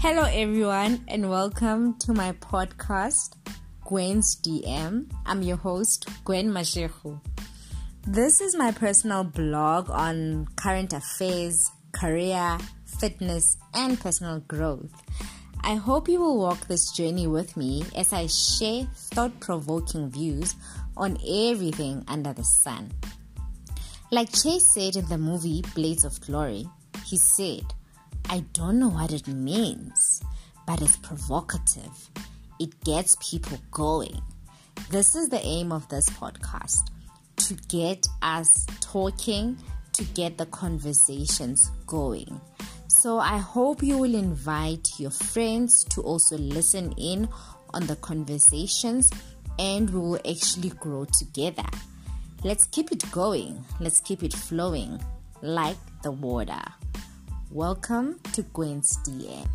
Hello, everyone, and welcome to my podcast, Gwen's DM. I'm your host, Gwen Mashehu. This is my personal blog on current affairs, career, fitness, and personal growth. I hope you will walk this journey with me as I share thought provoking views on everything under the sun. Like Chazz said in the movie Blades of Glory, he said, I don't know what it means, but it's provocative. It gets people going. This is the aim of this podcast to get us talking, to get the conversations going. So I hope you will invite your friends to also listen in on the conversations and we will actually grow together. Let's keep it going. Let's keep it flowing like the water. Welcome to Gwen's DM.